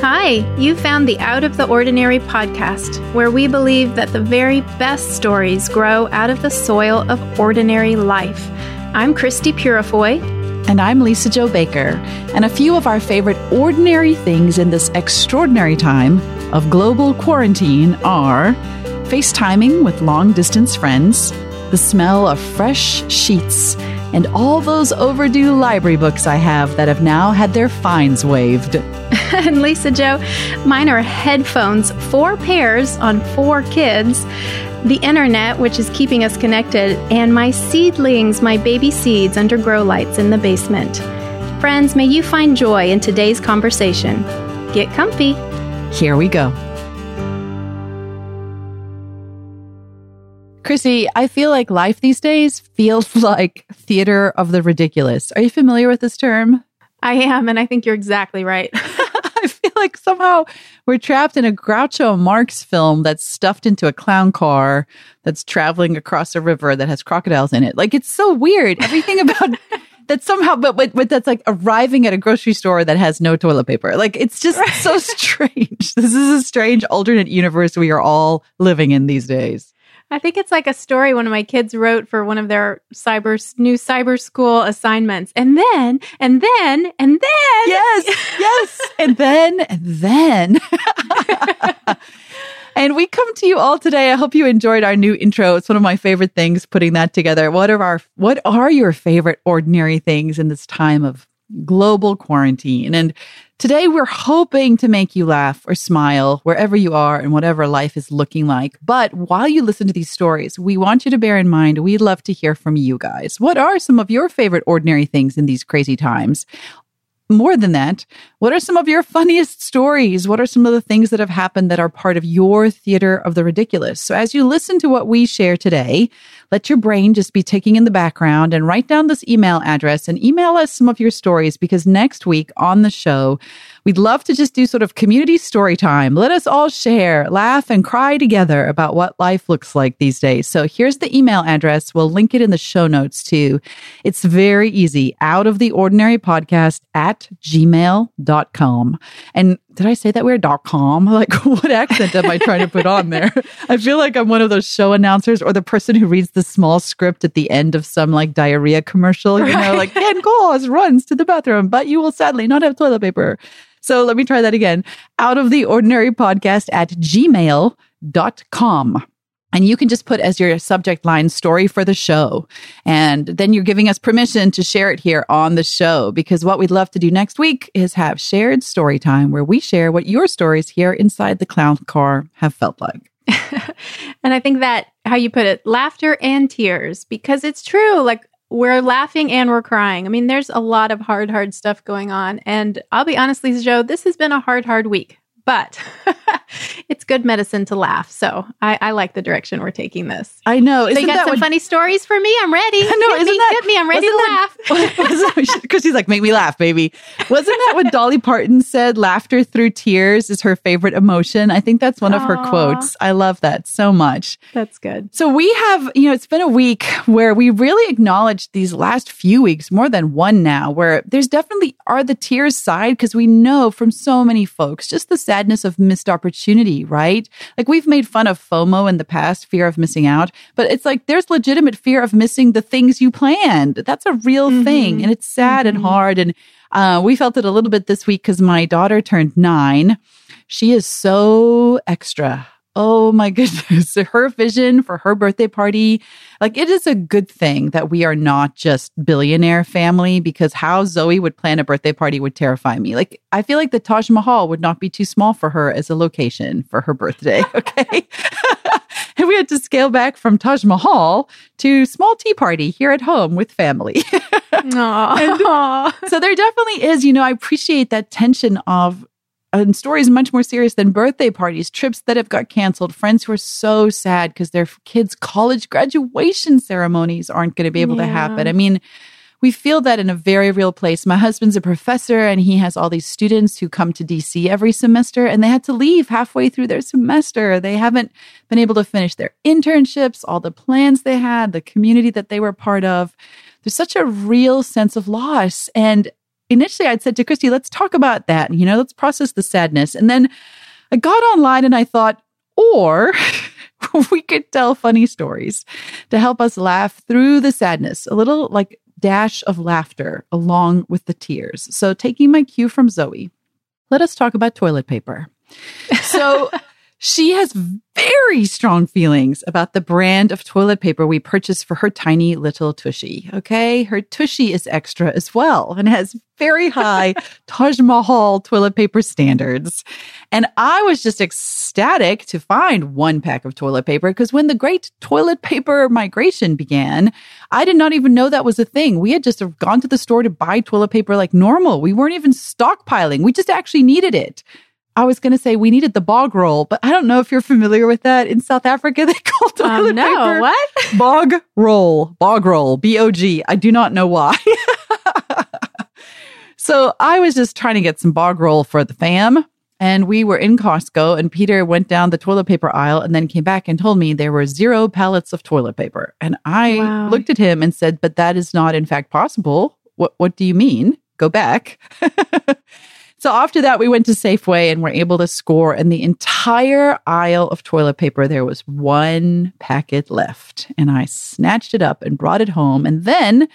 Hi, you found the Out of the Ordinary podcast, where we believe that the very best stories grow out of the soil of ordinary life. I'm Christy Purifoy. And I'm Lisa Jo Baker. And a few of our favorite ordinary things in this extraordinary time of global quarantine are FaceTiming with long distance friends, the smell of fresh sheets, and all those overdue library books I have that have now had their fines waived. and Lisa Jo. mine are headphones, four pairs on four kids, the internet, which is keeping us connected, and my seedlings, my baby seeds under grow lights in the basement. Friends, may you find joy in today's conversation. Get comfy. Here we go. Chrissy, I feel like life these days feels like theater of the ridiculous. Are you familiar with this term? I am, and I think you're exactly right. Like somehow we're trapped in a Groucho Marx film that's stuffed into a clown car that's traveling across a river that has crocodiles in it. Like it's so weird. Everything about that somehow, but, but but that's like arriving at a grocery store that has no toilet paper. Like it's just right. so strange. This is a strange alternate universe we are all living in these days. I think it's like a story one of my kids wrote for one of their cyber new cyber school assignments. And then, and then, and then. Yes, yes. and then, and then. and we come to you all today. I hope you enjoyed our new intro. It's one of my favorite things putting that together. What are our what are your favorite ordinary things in this time of global quarantine? And Today, we're hoping to make you laugh or smile wherever you are and whatever life is looking like. But while you listen to these stories, we want you to bear in mind we'd love to hear from you guys. What are some of your favorite ordinary things in these crazy times? more than that, what are some of your funniest stories? What are some of the things that have happened that are part of your theater of the ridiculous? So as you listen to what we share today, let your brain just be ticking in the background and write down this email address and email us some of your stories because next week on the show, We'd love to just do sort of community story time. Let us all share, laugh, and cry together about what life looks like these days. So here's the email address. We'll link it in the show notes too. It's very easy. Out of the ordinary podcast at gmail.com. And did I say that weird? Dot com? Like, what accent am I trying to put on there? I feel like I'm one of those show announcers or the person who reads the small script at the end of some like diarrhea commercial, you know, like, and Cause runs to the bathroom, but you will sadly not have toilet paper. So let me try that again. Out of the ordinary podcast at gmail.com. And you can just put as your subject line story for the show. And then you're giving us permission to share it here on the show because what we'd love to do next week is have shared story time where we share what your stories here inside the clown car have felt like. and I think that how you put it, laughter and tears, because it's true. Like we're laughing and we're crying. I mean, there's a lot of hard, hard stuff going on. And I'll be honest, Lisa Jo, this has been a hard, hard week but it's good medicine to laugh. So I, I, like the direction we're taking this. I know. So you got some what, funny stories for me? I'm ready. I know. Hit isn't me, that, hit me. I'm ready to that, laugh. Because she's like, make me laugh, baby. Wasn't that what Dolly Parton said? Laughter through tears is her favorite emotion. I think that's one Aww. of her quotes. I love that so much. That's good. So we have, you know, it's been a week where we really acknowledged these last few weeks, more than one now, where there's definitely are the tears side because we know from so many folks just the sad sadness of missed opportunity, right? Like we've made fun of FOMO in the past, fear of missing out, but it's like there's legitimate fear of missing the things you planned. That's a real mm-hmm. thing. And it's sad mm-hmm. and hard. And uh, we felt it a little bit this week because my daughter turned nine. She is so extra oh my goodness, her vision for her birthday party. Like it is a good thing that we are not just billionaire family because how Zoe would plan a birthday party would terrify me. Like I feel like the Taj Mahal would not be too small for her as a location for her birthday. Okay. and we had to scale back from Taj Mahal to small tea party here at home with family. Aww. so there definitely is, you know, I appreciate that tension of and stories much more serious than birthday parties, trips that have got canceled, friends who are so sad because their kids' college graduation ceremonies aren't going to be able yeah. to happen. I mean, we feel that in a very real place. My husband's a professor and he has all these students who come to DC every semester and they had to leave halfway through their semester. They haven't been able to finish their internships, all the plans they had, the community that they were part of. There's such a real sense of loss. And initially I'd said to Christy, let's talk about that. You know, let's process the sadness. And then I got online and I thought, or we could tell funny stories to help us laugh through the sadness, a little like dash of laughter along with the tears. So, taking my cue from Zoe, let us talk about toilet paper. So, she has very strong feelings about the brand of toilet paper we purchased for her tiny little tushy. Okay. Her tushy is extra as well and has very high Taj Mahal toilet paper standards. And I was just ecstatic to find one pack of toilet paper because when the great toilet paper migration began, I did not even know that was a thing. We had just gone to the store to buy toilet paper like normal. We weren't even stockpiling. We just actually needed it. I was going to say we needed the bog roll, but I don't know if you're familiar with that. In South Africa, they call toilet um, no, paper what? bog roll, bog roll, B O G. I do not know why. so I was just trying to get some bog roll for the fam. And we were in Costco, and Peter went down the toilet paper aisle and then came back and told me there were zero pallets of toilet paper. And I wow. looked at him and said, But that is not, in fact, possible. What, what do you mean? Go back. So after that, we went to Safeway and were able to score. And the entire aisle of toilet paper, there was one packet left. And I snatched it up and brought it home. And then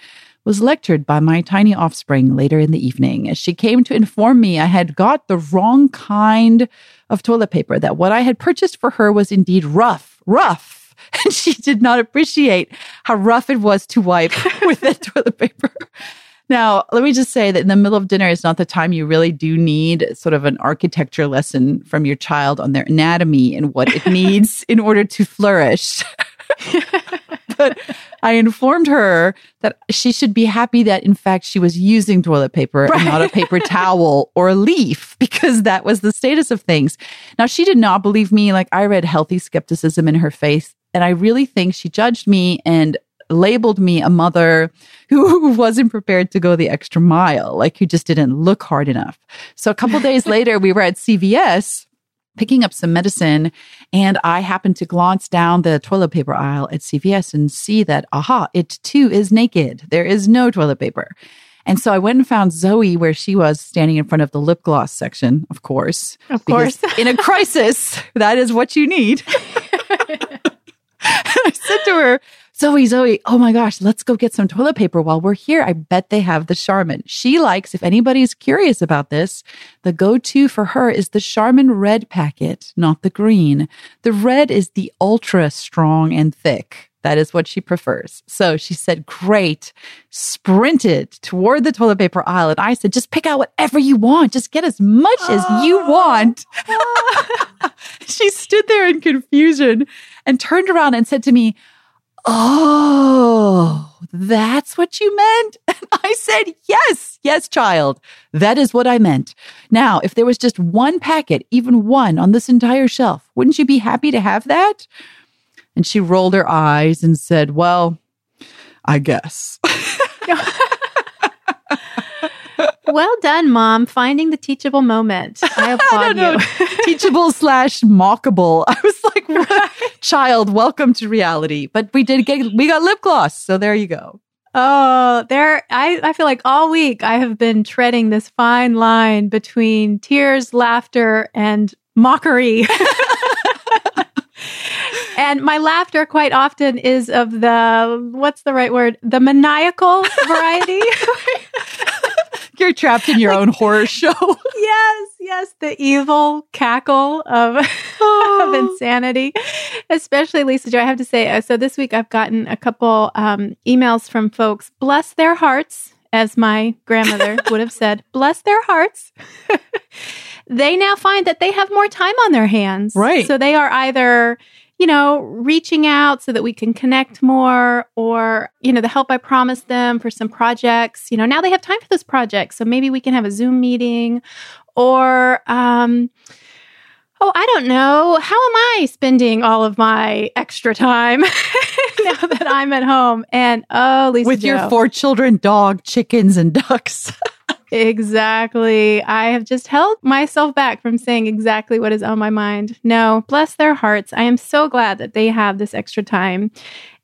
was lectured by my tiny offspring later in the evening as she came to inform me I had got the wrong kind of toilet paper, that what I had purchased for her was indeed rough, rough. And she did not appreciate how rough it was to wipe with that toilet paper. Now, let me just say that in the middle of dinner is not the time you really do need sort of an architecture lesson from your child on their anatomy and what it needs in order to flourish. but I informed her that she should be happy that, in fact, she was using toilet paper right. and not a paper towel or a leaf because that was the status of things. Now, she did not believe me. Like, I read healthy skepticism in her face. And I really think she judged me and labeled me a mother who wasn't prepared to go the extra mile, like who just didn't look hard enough. So a couple days later, we were at CVS picking up some medicine and I happened to glance down the toilet paper aisle at CVS and see that, aha, it too is naked. There is no toilet paper. And so I went and found Zoe where she was standing in front of the lip gloss section, of course. Of course. in a crisis, that is what you need. I said to her, Zoe, Zoe, oh my gosh, let's go get some toilet paper while we're here. I bet they have the Charmin. She likes, if anybody's curious about this, the go to for her is the Charmin red packet, not the green. The red is the ultra strong and thick. That is what she prefers. So she said, Great, sprinted toward the toilet paper aisle. And I said, Just pick out whatever you want. Just get as much as you ah. want. she stood there in confusion and turned around and said to me, Oh, that's what you meant? And I said, Yes, yes, child. That is what I meant. Now, if there was just one packet, even one on this entire shelf, wouldn't you be happy to have that? And she rolled her eyes and said, Well, I guess. well done, mom, finding the teachable moment. I applaud I you. teachable slash mockable. I was like, right. child, welcome to reality. But we did get, we got lip gloss. So there you go. Oh, there, I, I feel like all week I have been treading this fine line between tears, laughter, and mockery. and my laughter quite often is of the, what's the right word? The maniacal variety. You're trapped in your like, own horror show. yes, yes, the evil cackle of, oh. of insanity. Especially Lisa Joy, I have to say. Uh, so this week I've gotten a couple um, emails from folks. Bless their hearts, as my grandmother would have said. Bless their hearts. they now find that they have more time on their hands. Right. So they are either you know, reaching out so that we can connect more or, you know, the help I promised them for some projects. You know, now they have time for those projects. So maybe we can have a Zoom meeting or, um, oh, I don't know. How am I spending all of my extra time now that I'm at home? And oh, Lisa. With Jo. your four children, dog, chickens, and ducks. Exactly. I have just held myself back from saying exactly what is on my mind. No, bless their hearts. I am so glad that they have this extra time.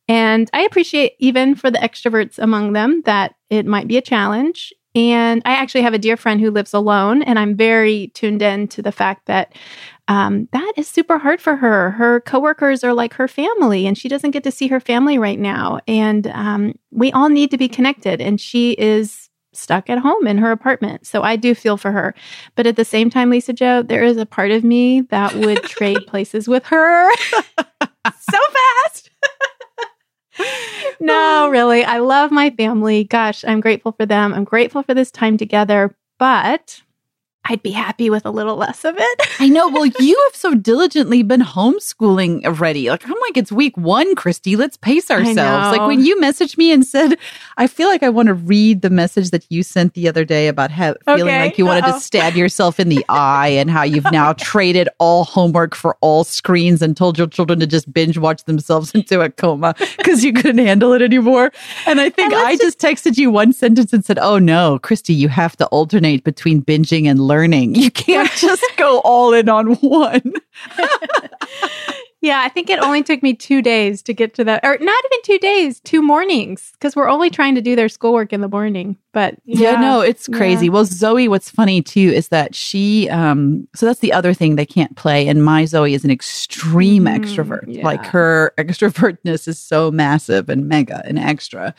And I appreciate even for the extroverts among them that it might be a challenge. And I actually have a dear friend who lives alone, and I'm very tuned in to the fact that um, that is super hard for her. Her coworkers are like her family, and she doesn't get to see her family right now. And um, we all need to be connected, and she is stuck at home in her apartment. So I do feel for her. But at the same time, Lisa-Jo, there is a part of me that would trade places with her so fast. no, oh. really. I love my family. Gosh, I'm grateful for them. I'm grateful for this time together. But I'd be happy with a little less of it. I know. Well, you have so diligently been homeschooling already. Like, I'm like, it's week one, Christy. Let's pace ourselves. Like, when you messaged me and said, I feel like I want to read the message that you sent the other day about feeling okay. like you wanted Uh-oh. to stab yourself in the eye and how you've now traded all homework for all screens and told your children to just binge watch themselves into a coma because you couldn't handle it anymore. And I think I just texted you one sentence and said, Oh no, Christy, you have to alternate between binging and learning. You can't just go all in on one. yeah, I think it only took me two days to get to that, or not even two days, two mornings, because we're only trying to do their schoolwork in the morning. But yeah, yeah no, it's crazy. Yeah. Well, Zoe, what's funny too is that she, um, so that's the other thing they can't play. And my Zoe is an extreme mm, extrovert. Yeah. Like her extrovertness is so massive and mega and extra.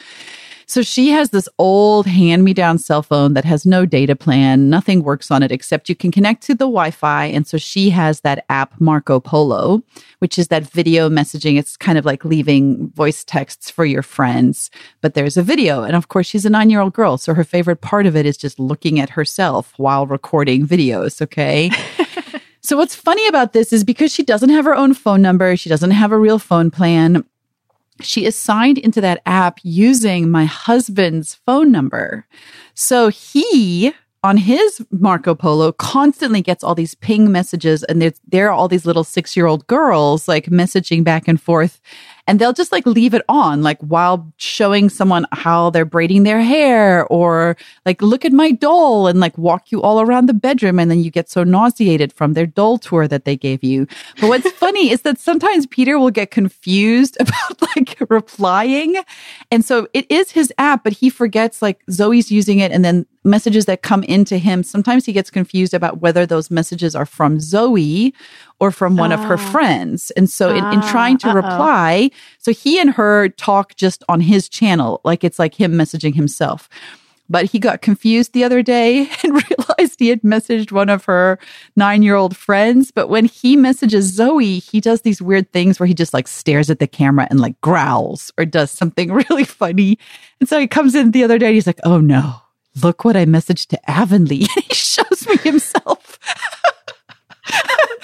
So she has this old hand me down cell phone that has no data plan. Nothing works on it except you can connect to the Wi Fi. And so she has that app Marco Polo, which is that video messaging. It's kind of like leaving voice texts for your friends, but there's a video. And of course, she's a nine year old girl. So her favorite part of it is just looking at herself while recording videos. Okay. So what's funny about this is because she doesn't have her own phone number, she doesn't have a real phone plan she is signed into that app using my husband's phone number. So he on his Marco Polo constantly gets all these ping messages and there, there are all these little six year old girls like messaging back and forth and they'll just like leave it on, like while showing someone how they're braiding their hair or like, look at my doll and like walk you all around the bedroom. And then you get so nauseated from their doll tour that they gave you. But what's funny is that sometimes Peter will get confused about like replying. And so it is his app, but he forgets like Zoe's using it and then messages that come into him. Sometimes he gets confused about whether those messages are from Zoe or from one uh, of her ah. friends. And so, in, in trying to uh-oh. reply, so he and her talk just on his channel, like it's like him messaging himself. But he got confused the other day and realized he had messaged one of her nine year old friends. But when he messages Zoe, he does these weird things where he just like stares at the camera and like growls or does something really funny. And so he comes in the other day and he's like, oh no, look what I messaged to Avonlea. he shows me himself.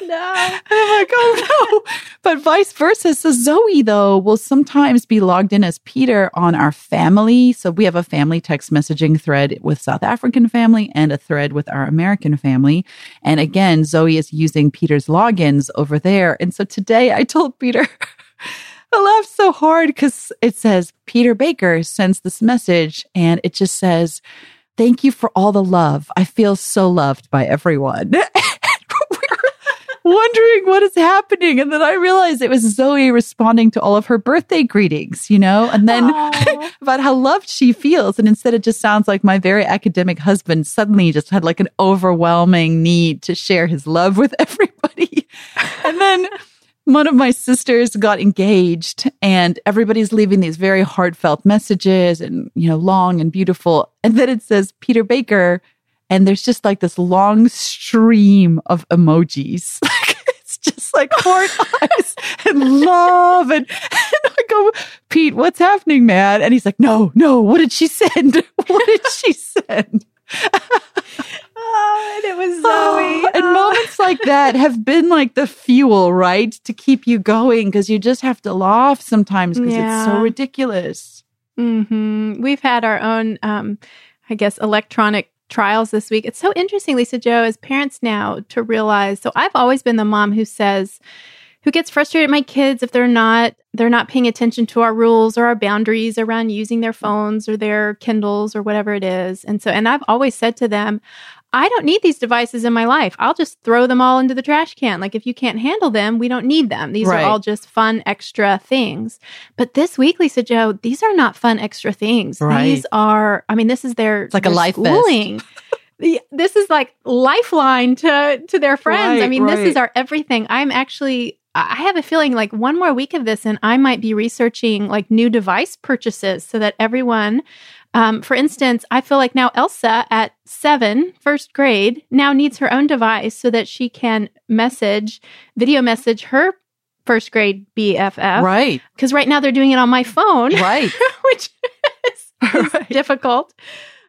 No. I'm like, oh no. But vice versa. So Zoe, though, will sometimes be logged in as Peter on our family. So we have a family text messaging thread with South African family and a thread with our American family. And again, Zoe is using Peter's logins over there. And so today I told Peter, I laughed so hard because it says Peter Baker sends this message and it just says, Thank you for all the love. I feel so loved by everyone. wondering what is happening. And then I realized it was Zoe responding to all of her birthday greetings, you know, and then about how loved she feels. And instead, it just sounds like my very academic husband suddenly just had like an overwhelming need to share his love with everybody. and then one of my sisters got engaged and everybody's leaving these very heartfelt messages and, you know, long and beautiful. And then it says Peter Baker and there's just like this long stream of emojis. it's just like heart eyes and love. And, and, I go, Pete, what's happening, man? And he's like, no, no, what did she send? What did she send? oh, and it was Zoe. Oh, and moments like that have been like the fuel, right? To keep you going because you just have to laugh sometimes because yeah. it's so ridiculous. Mm-hmm. We've had our own, um, I guess, electronic trials this week. It's so interesting, Lisa Jo, as parents now to realize. So I've always been the mom who says, who gets frustrated at my kids if they're not they're not paying attention to our rules or our boundaries around using their phones or their Kindles or whatever it is. And so and I've always said to them, I don't need these devices in my life. I'll just throw them all into the trash can. Like if you can't handle them, we don't need them. These Right. are all just fun extra things. But this week, Lisa Jo, these are not fun extra things. Right. These are, I mean, this is their It's like a life schooling. This is like lifeline to to their friends. I Right, mean, this is our everything. I'm actually I have a feeling like one more week of this and I might be researching like new device purchases so that everyone um, for instance, I feel like now Elsa at seven, first grade, now needs her own device so that she can message, video message her first grade BFF. Right. Because right now they're doing it on my phone, Right. which is, is Right. difficult.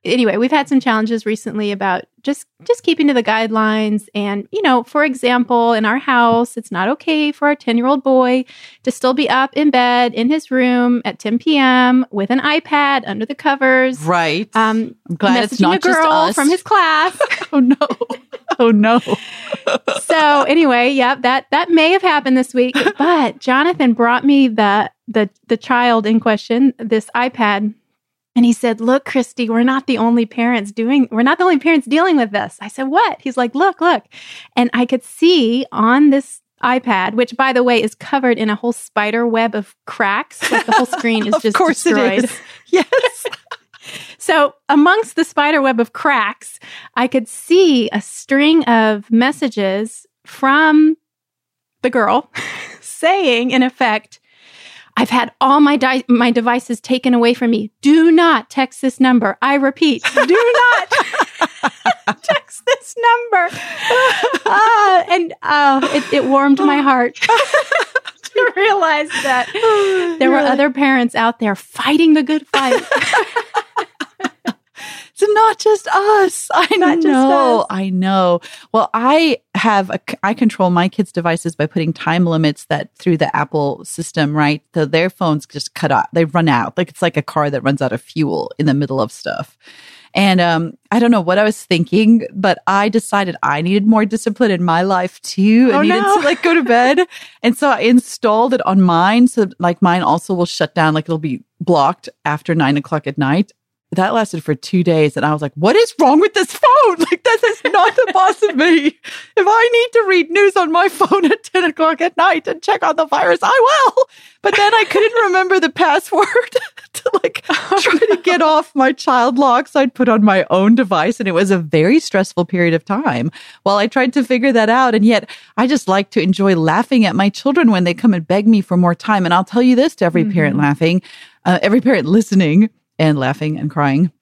Anyway, we've had some challenges recently about just just keeping to the guidelines and you know, for example, in our house, it's not okay for our 10-year-old boy to still be up in bed in his room at 10 p.m. with an iPad under the covers. Right. Um, I'm glad it's not a girl from his class. oh no. Oh no. so anyway, yep, that that may have happened this week. But Jonathan brought me the the the child in question, this iPad, and he said, "Look, Christy, we're not the only parents doing. We're not the only parents dealing with this." I said, "What?" He's like, "Look, look," and I could see on this iPad, which by the way is covered in a whole spider web of cracks, like the whole screen is just course it destroyed. is. Yes. So, amongst the spider web of cracks, I could see a string of messages from the girl saying, in effect, I've had all my di- my devices taken away from me. Do not text this number. I repeat, do not text this number. Ah, and uh, it, it warmed my heart to realize that there were other parents out there fighting the good fight. It's not just us. I Not just know. us. I know. Well, I have a, I control my kids' devices by putting time limits that through the Apple system, right? So their phones just cut off. They run out. Like it's like a car that runs out of fuel in the middle of stuff. And um, I don't know what I was thinking, but I decided I needed more discipline in my life too. Oh, needed no. to like go to bed. and so I installed it on mine. So like mine also will shut down, like it'll be blocked after nine o'clock at night that lasted for two days and i was like what is wrong with this phone? Like this is not the boss of me. If i need to read news on my phone at 10 o'clock at night and check on the virus i will. But then i couldn't remember the password to like try to get off my child lock so i'd put on my own device and it was a very stressful period of time while i tried to figure that out and yet i just like to enjoy laughing at my children when they come and beg me for more time and i'll tell you this to every parent laughing uh, every parent listening and laughing and crying.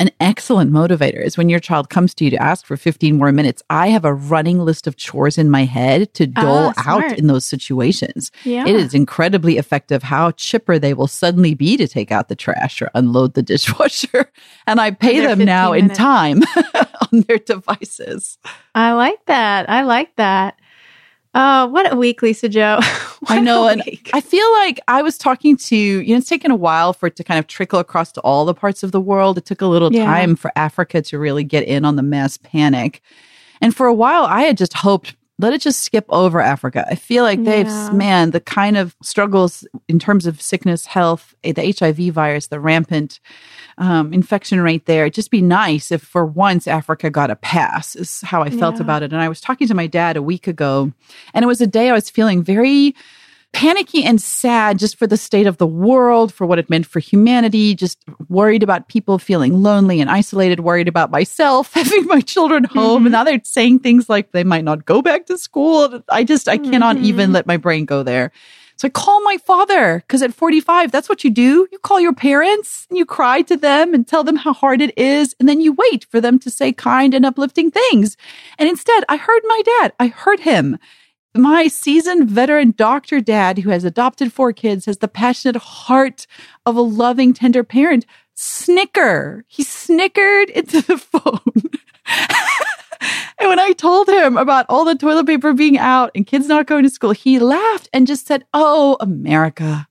An excellent motivator is when your child comes to you to ask for 15 more minutes. I have a running list of chores in my head to dole Ah, out in those situations. Yeah. It is incredibly effective how chipper they will suddenly be to take out the trash or unload the dishwasher. And I pay them now 15 in time on their devices. I like that. I like that. Oh, what a week, Lisa Jo. I know. And. I feel like I was talking to, you know, it's taken a while for it to kind of trickle across to all the parts of the world. It took a little Yeah. time for Africa to really get in on the mass panic. And for a while, I had just hoped, let it just skip over Africa. I feel like they've, Yeah. man, the kind of struggles in terms of sickness, health, eh, the HIV virus, the rampant um, infection rate there. It'd just be nice if for once Africa got a pass, is how I felt Yeah. about it. And I was talking to my dad a week ago, and it was a day I was feeling very panicky and sad just for the state of the world, for what it meant for humanity, just worried about people feeling lonely and isolated, worried about myself, having my children home. And now they're saying things like they might not go back to school. I just, I cannot even mm-hmm. let my brain go there. So I call my father because at 45, that's what you do. You call your parents and you cry to them and tell them how hard it is. And then you wait for them to say kind and uplifting things. And instead, I heard my dad. I heard him. My seasoned veteran doctor dad, who has adopted four kids, has the passionate heart of a loving, tender parent. Snicker. He snickered into the phone. and when I told him about all the toilet paper being out and kids not going to school, he laughed and just said, Oh, America.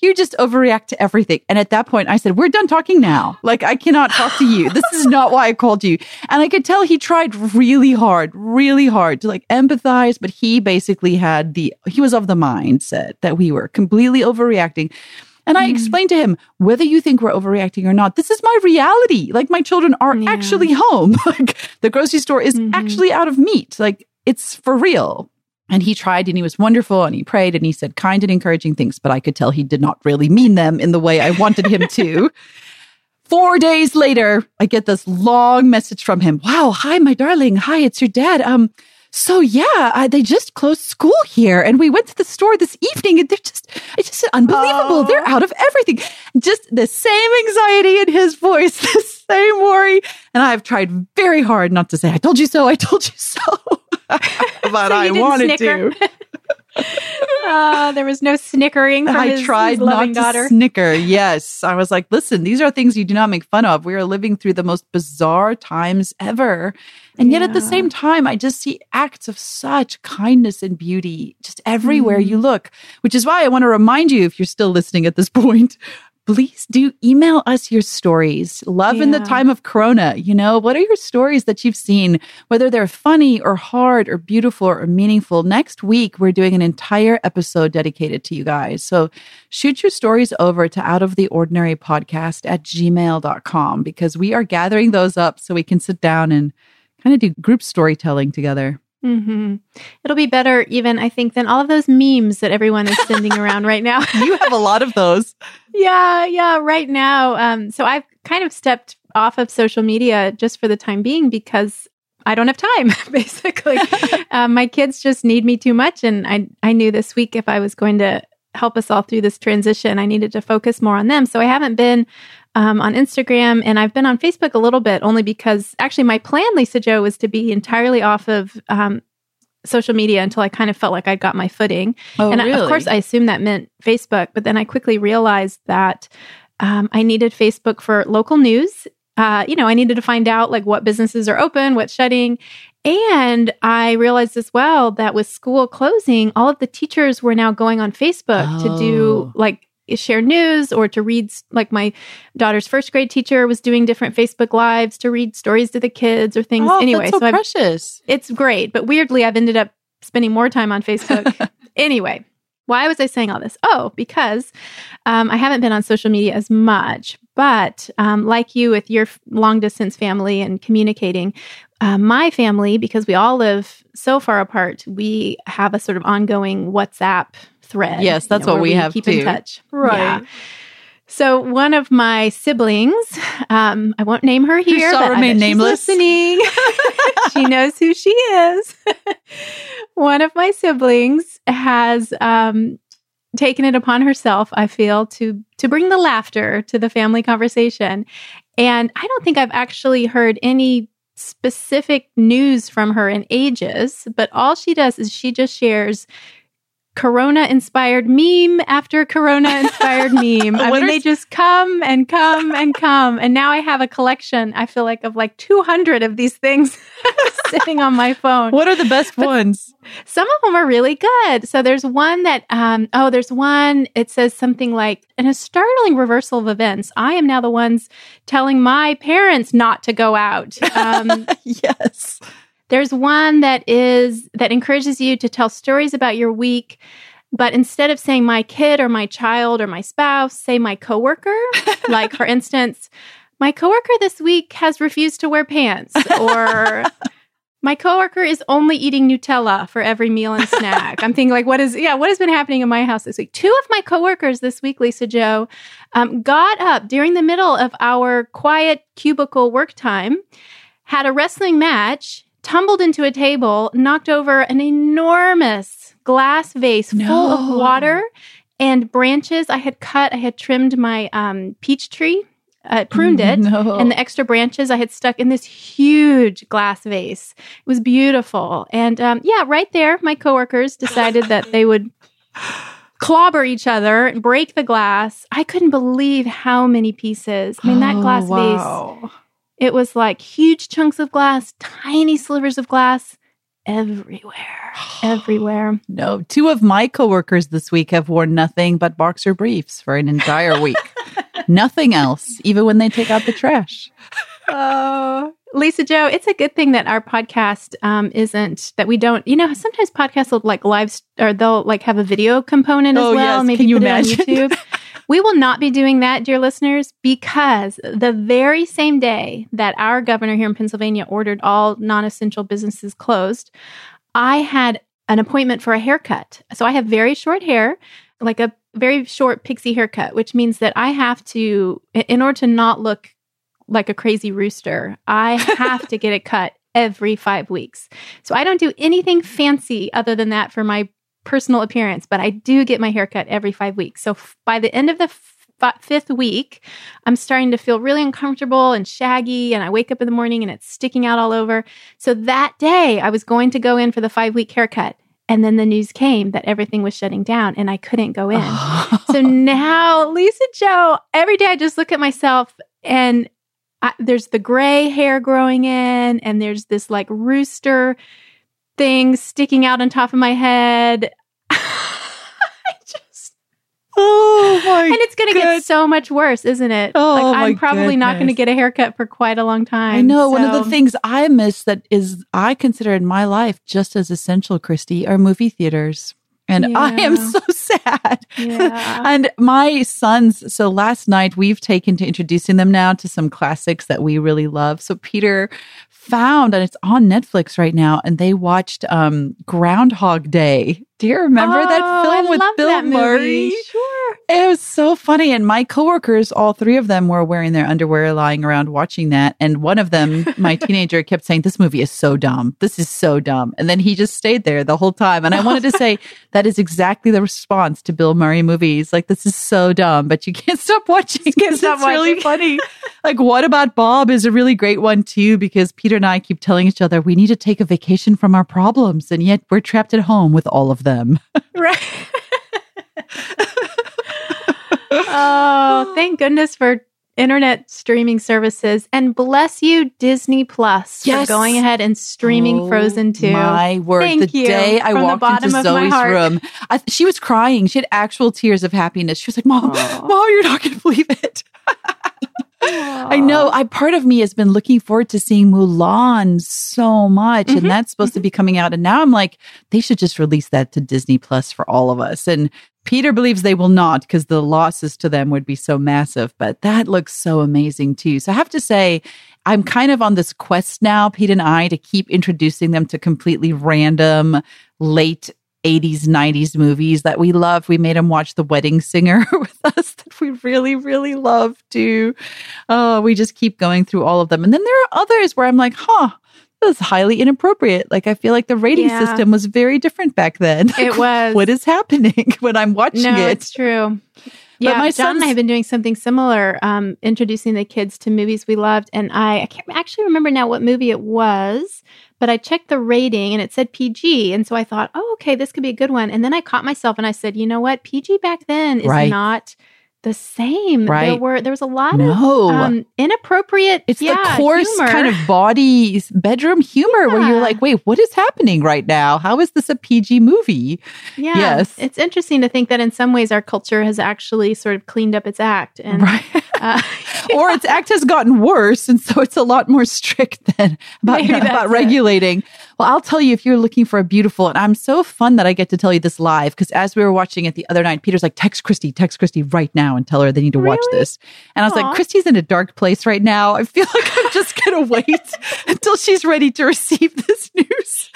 You just overreact to everything. And at that point, I said, We're done talking now. Like, I cannot talk to you. This is not why I called you. And I could tell he tried really hard, really hard to like empathize, but he basically had the, he was of the mindset that we were completely overreacting. And I explained to him, whether you think we're overreacting or not, this is my reality. Like my children are Yeah. actually home. like the grocery store is Mhm. actually out of meat. Like it's for real. And he tried and he was wonderful and he prayed and he said kind and encouraging things, but I could tell he did not really mean them in the way I wanted him to. Four days later, I get this long message from him. Wow. Hi, my darling. Hi, it's your dad. Um, so yeah, I, they just closed school here and we went to the store this evening and they're just, it's just unbelievable. Oh. They're out of everything. Just the same anxiety in his voice, the same worry. And I've tried very hard not to say, I told you so. I told you so. but So I wanted snicker? to. Uh, there was no snickering from I his, tried his loving not daughter. to snicker. Yes. I was like, listen, these are things you do not make fun of. We are living through the most bizarre times ever. And yet at the same time, I just see acts of such kindness and beauty just everywhere Mm. you look, which is why I want to remind you, if you're still listening at this point, please do email us your stories. Love in the time of Corona. You know, what are your stories that you've seen, whether they're funny or hard or beautiful or meaningful? Next week, we're doing an entire episode dedicated to you guys. So shoot your stories over to out of the ordinary podcast at gmail.com because we are gathering those up so we can sit down and kind of do group storytelling together. Hmm It'll be better, even I think, than all of those memes that everyone is sending around right now. You have a lot of those. yeah, yeah, right now. Um, so I've kind of stepped off of social media just for the time being because I don't have time, basically. um, my kids just need me too much. And I, I knew this week if I was going to help us all through this transition, I needed to focus more on them. So I haven't been um, on Instagram and I've been on Facebook a little bit only because actually my plan, Lisa Jo, was to be entirely off of um, social media until I kind of felt like I got my footing Oh, and I, of course, I assumed that meant Facebook, but then I quickly realized that um, I needed Facebook for local news. Uh, you know, I needed to find out like what businesses are open, what's shutting. And I realized as well that with school closing, all of the teachers were now going on Facebook to do Oh. like share news or to read like my daughter's first grade teacher was doing different Facebook lives to read stories to the kids or things. Oh, anyway, so, I've precious. it's great, but weirdly, I've ended up spending more time on Facebook. anyway, why was I saying all this? Oh, because um, I haven't been on social media as much, but um, like you with your long distance family and communicating, uh, my family, because we all live so far apart, we have a sort of ongoing WhatsApp thread. Yes, you that's know, what where we have keep too. in touch. Right. Yeah. So one of my siblings, um, I won't name her here, but remain bet she's nameless. listening. she knows who she is. one of my siblings has um, taken it upon herself, I feel, to to bring the laughter to the family conversation. And I don't think I've actually heard any specific news from her in ages, but all she does is she just shares Corona inspired meme after Corona inspired meme. I mean, are they just come and come and come. And now I have a collection, I feel like, of like 200 of these things sitting on my phone. What are the best ones? Some of them are really good. So there's one that, um, oh, there's one, it says something like, in a startling reversal of events, I am now the ones telling my parents not to go out. Um, yes. There's one that is, that encourages you to tell stories about your week. But instead of saying my kid or my child or my spouse, say my coworker. like, for instance, my coworker this week has refused to wear pants, or my coworker is only eating Nutella for every meal and snack. I'm thinking, like, what is, yeah, what has been happening in my house this week? Two of my coworkers this week, Lisa Jo, um, got up during the middle of our quiet cubicle work time, had a wrestling match, tumbled into a table, knocked over an enormous glass vase full of water and branches I had cut. I had trimmed my um, peach tree, uh, pruned it, No. and the extra branches I had stuck in this huge glass vase. It was beautiful. And um, yeah, right there, my coworkers decided that they would clobber each other and break the glass. I couldn't believe how many pieces. I mean, that Oh, glass vase, wow. It was like huge chunks of glass, tiny slivers of glass everywhere, everywhere. No, two of my coworkers this week have worn nothing but boxer briefs for an entire week. nothing else, even when they take out the trash. Oh, Lisa Jo, it's a good thing that our podcast um, isn't that we don't. You know, sometimes podcasts will like live st- or they'll like have a video component as Oh, well. yes. Maybe Can you put it on imagine? YouTube. We will not be doing that, dear listeners, because the very same day that our governor here in Pennsylvania ordered all non essential businesses closed, I had an appointment for a haircut. So I have very short hair, like a very short pixie haircut, which means that I have to, in order to not look like a crazy rooster, I have to get it cut every five weeks. So I don't do anything fancy other than that for my personal appearance, but I do get my hair cut every five weeks. So f- by the end of the f- fifth week, I'm starting to feel really uncomfortable and shaggy. And I wake up in the morning and it's sticking out all over. So that day, I was going to go in for the five week haircut. And then the news came that everything was shutting down and I couldn't go in. so now, Lisa Jo, every day I just look at myself and I, there's the gray hair growing in, and there's this like rooster thing sticking out on top of my head. Just. Oh my! And it's going to get so much worse, isn't it? Oh, like, I'm probably not going to get a haircut for quite a long time. I know one of the things I miss that is I consider in my life just as essential, Christy, are movie theaters. And I am so sad. Yeah. and my sons, so last night we've taken to introducing them now to some classics that we really love. So Peter found, and it's on Netflix right now, and they watched um Groundhog Day. Do you remember that Oh, film I with love Bill that movie. Murray? Sure. It was so funny. And my coworkers, all three of them were wearing their underwear lying around watching that. And one of them, my teenager, kept saying, This movie is so dumb. This is so dumb. And then he just stayed there the whole time. And I wanted to say, that is exactly the response to Bill Murray movies. Like, this is so dumb, but you can't stop watching because it's really funny. like, What About Bob is a really great one, too, because Peter and I keep telling each other, we need to take a vacation from our problems. And yet we're trapped at home with all of them. Right. oh, thank goodness for internet streaming services. And bless you, Disney Plus, Yes. for going ahead and streaming Oh, Frozen 2. My word. Thank the you day I from walked into Zoe's room, I, she was crying. She had actual tears of happiness. She was like, Mom. Mom, you're not going to believe it. I know. I part of me has been looking forward to seeing Mulan so much, Mhm. and that's supposed to be coming out. And now I'm like, they should just release that to Disney Plus for all of us. And Peter believes they will not because the losses to them would be so massive. But that looks so amazing too. So I have to say, I'm kind of on this quest now, Pete and I, to keep introducing them to completely random late 80s, 90s movies that we love. We made him watch The Wedding Singer with us that we really, really love too. Oh, we just keep going through all of them. And then there are others where I'm like, huh, this is highly inappropriate. Like I feel like the rating Yeah. system was very different back then. It was. what is happening when I'm watching no, it? it's true. Yeah, my John and I have been doing something similar, um, introducing the kids to movies we loved. And I, I can't actually remember now what movie it was, but I checked the rating and it said PG. And so I thought, oh, okay, this could be a good one. And then I caught myself and I said, you know what? PG back then is Right. not the same. There Right. were there was a lot No. of um, inappropriate. It's yeah, the coarse humor. kind of body bedroom humor where you're like, wait, what is happening right now? How is this a PG movie? Yeah, Yes. It's interesting to think that in some ways our culture has actually sort of cleaned up its act and. right. Uh, or its act has gotten worse, and so it's a lot more strict than about, about it. Well, I'll tell you if you're looking for a beautiful, and I'm so fun that I get to tell you this live because as we were watching it the other night, Peter's like, text Christy, text Christy right now and tell her they need to watch Really? this. And I was like, Christy's in a dark place right now. I feel like I'm just gonna wait until she's ready to receive this news.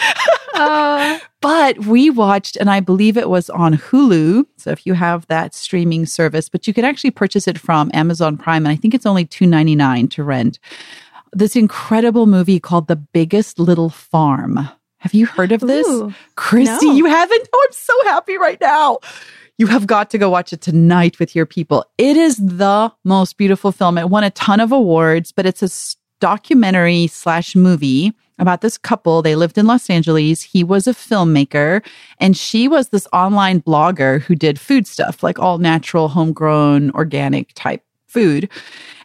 uh, But we watched, and I believe it was on Hulu. So if you have that streaming service, but you can actually purchase it from Amazon Prime, and I think it's only two ninety nine to rent. This incredible movie called The Biggest Little Farm. Have you heard of this? Ooh, Christy, no. you haven't? Oh, I'm so happy right now. You have got to go watch it tonight with your people. It is the most beautiful film. It won a ton of awards, but it's a documentary slash movie about this couple. They lived in Los Angeles. He was a filmmaker and she was this online blogger who did food stuff, like all natural, homegrown, organic type food.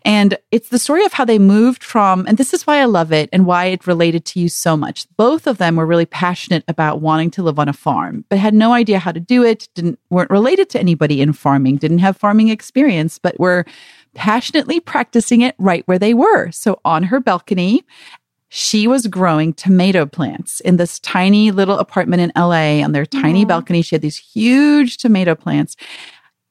And it's the story of how they moved from, and this is why I love it and why it related to you so much. Both of them were really passionate about wanting to live on a farm, but had no idea how to do it, didn't, weren't related to anybody in farming, didn't have farming experience, but were passionately practicing it right where they were. So on her balcony, she was growing tomato plants in this tiny little apartment in LA on their tiny Aw. balcony. She had these huge tomato plants.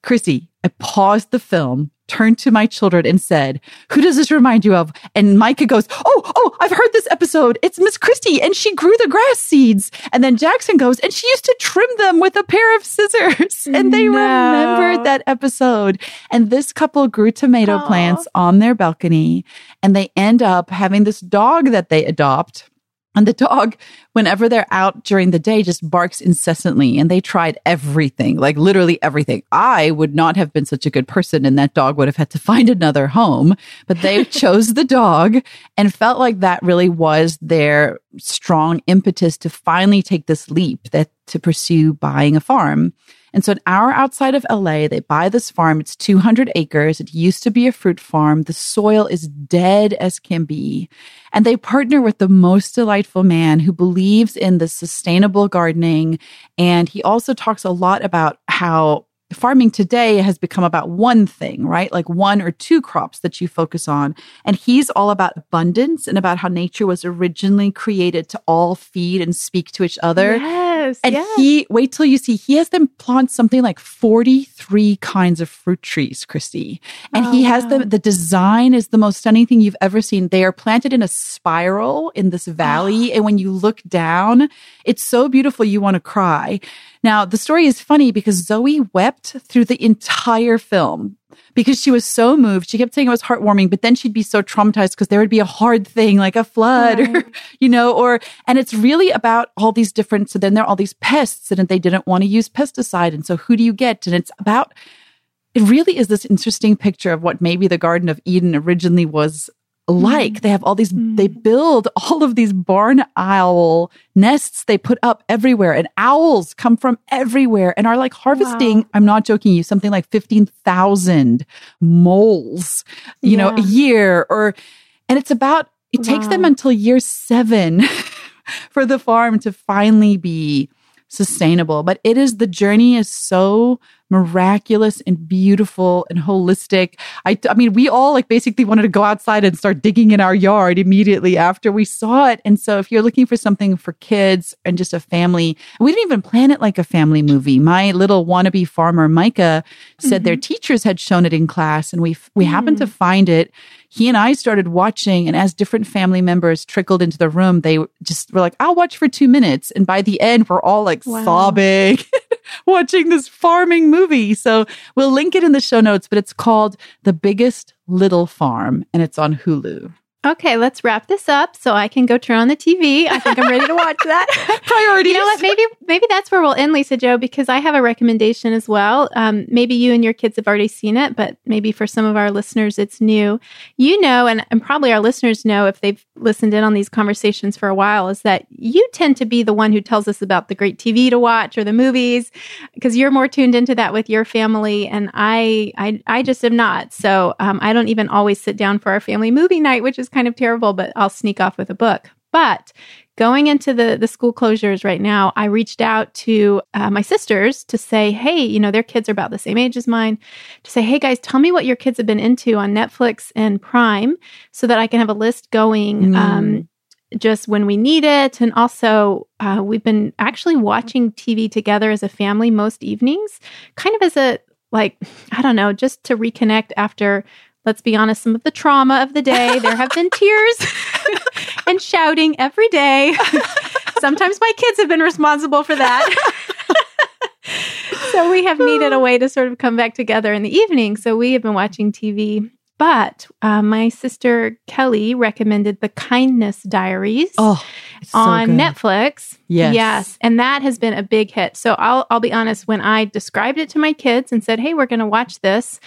Chrissy, I paused the film, turned to my children and said, Who does this remind you of? And Micah goes, Oh, oh, I've heard this episode. It's Miss Christy, and she grew the grass seeds. And then Jackson goes, And she used to trim them with a pair of scissors. And they No. remembered that episode. And this couple grew tomato Aw. plants on their balcony, and they end up having this dog that they adopt. And the dog, whenever they're out during the day, just barks incessantly. And they tried everything, like literally everything. I would not have been such a good person, and that dog would have had to find another home. But they chose the dog and felt like that really was their strong impetus to finally take this leap that to pursue buying a farm. And so, an hour outside of LA, they buy this farm. It's 200 acres. It used to be a fruit farm. The soil is dead as can be. And they partner with the most delightful man who believes in the sustainable gardening. And he also talks a lot about how farming today has become about one thing, right? Like one or two crops that you focus on. And he's all about abundance and about how nature was originally created to all feed and speak to each other. Yes. And yes. he, wait till you see, he has them plant something like 43 kinds of fruit trees, Christy. And Oh, he has wow. them, the design is the most stunning thing you've ever seen. They are planted in a spiral in this valley. and when you look down, it's so beautiful, you want to cry. Now, the story is funny because Zoe wept through the entire film because she was so moved. She kept saying it was heartwarming, but then she'd be so traumatized because there would be a hard thing like a flood or, you know, or, and it's really about all these different, so then there are all these pests and they didn't want to use pesticide. And so who do you get? And it's about, it really is this interesting picture of what maybe the Garden of Eden originally was like. Mm-hmm. They have all these, they mm-hmm. build all of these barn owl nests they put up everywhere, and owls come from everywhere and are like harvesting. Wow. I'm not joking you, something like 15,000 moles, you know, a year or, and it's about, it takes them until year seven for the farm to finally be sustainable. But it is, the journey is so miraculous and beautiful and holistic. I, I mean, we all like basically wanted to go outside and start digging in our yard immediately after we saw it. And so if you're looking for something for kids and just a family, we didn't even plan it like a family movie. My little wannabe farmer, Micah, said their mm-hmm. teachers had shown it in class and we, we happened to mm. find it. He and I started watching, and as different family members trickled into the room, they just were like, I'll watch for two minutes. And by the end, we're all like Wow. sobbing, watching this farming movie. So we'll link it in the show notes, but it's called The Biggest Little Farm, and it's on Hulu. Okay, let's wrap this up so I can go turn on the TV. I think I'm ready to watch that. Priorities. You know what? Maybe maybe that's where we'll end, Lisa Jo, because I have a recommendation as well. Um, maybe you and your kids have already seen it, but maybe for some of our listeners, it's new. You know, and, and probably our listeners know if they've listened in on these conversations for a while, is that you tend to be the one who tells us about the great TV to watch or the movies, because you're more tuned into that with your family, and I I, I just am not. So um, I don't even always sit down for our family movie night, which is kind of terrible. But I'll sneak off with a book. But going into the the school closures right now, I reached out to uh, my sisters to say, hey, you know, their kids are about the same age as mine, to say, hey guys, tell me what your kids have been into on Netflix and Prime, so that I can have a list going. Mm. Um, just when we need it. And also, uh, we've been actually watching TV together as a family most evenings, kind of as a, like, I don't know, just to reconnect after, let's be honest, some of the trauma of the day. There have been tears and shouting every day. Sometimes my kids have been responsible for that. so we have needed a way to sort of come back together in the evening. So we have been watching TV. But uh, my sister Kelly recommended The Kindness Diaries oh, so on good. Netflix. Yes. Yes. And that has been a big hit. So I'll I'll be honest, when I described it to my kids and said, Hey, we're gonna watch this,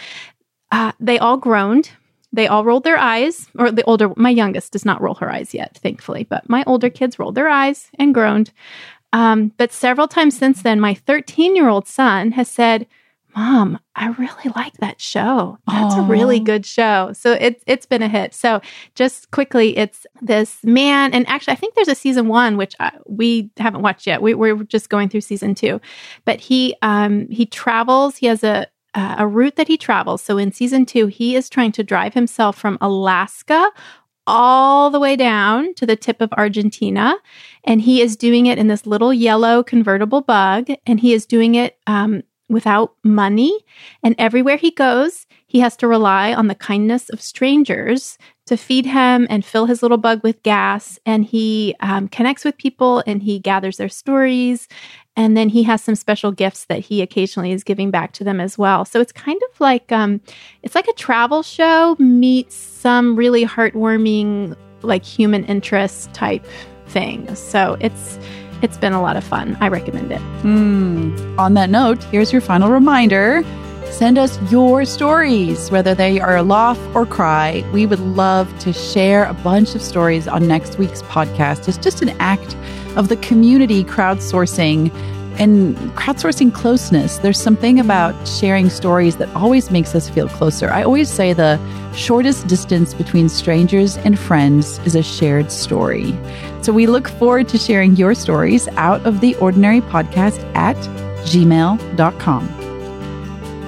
uh, they all groaned. They all rolled their eyes, or the older, my youngest does not roll her eyes yet, thankfully, but my older kids rolled their eyes and groaned. Um, but several times since then, my 13 year old son has said, Mom, I really like that show. That's a really good show. So it's it's been a hit. So just quickly, it's this man, and actually, I think there's a season one which I, we haven't watched yet. We, we're just going through season two, but he um he travels. He has a uh, a route that he travels. So in season two, he is trying to drive himself from Alaska all the way down to the tip of Argentina. And he is doing it in this little yellow convertible bug. And he is doing it um, without money. And everywhere he goes, he has to rely on the kindness of strangers to feed him and fill his little bug with gas. And he um, connects with people and he gathers their stories. And then he has some special gifts that he occasionally is giving back to them as well. So it's kind of like um, it's like a travel show meets some really heartwarming, like human interest type thing. So it's it's been a lot of fun. I recommend it. Mm. On that note, here's your final reminder. Send us your stories, whether they are a laugh or cry. We would love to share a bunch of stories on next week's podcast. It's just an act of the community crowdsourcing and crowdsourcing closeness. There's something about sharing stories that always makes us feel closer. I always say the shortest distance between strangers and friends is a shared story. So we look forward to sharing your stories out of the ordinary podcast at gmail.com.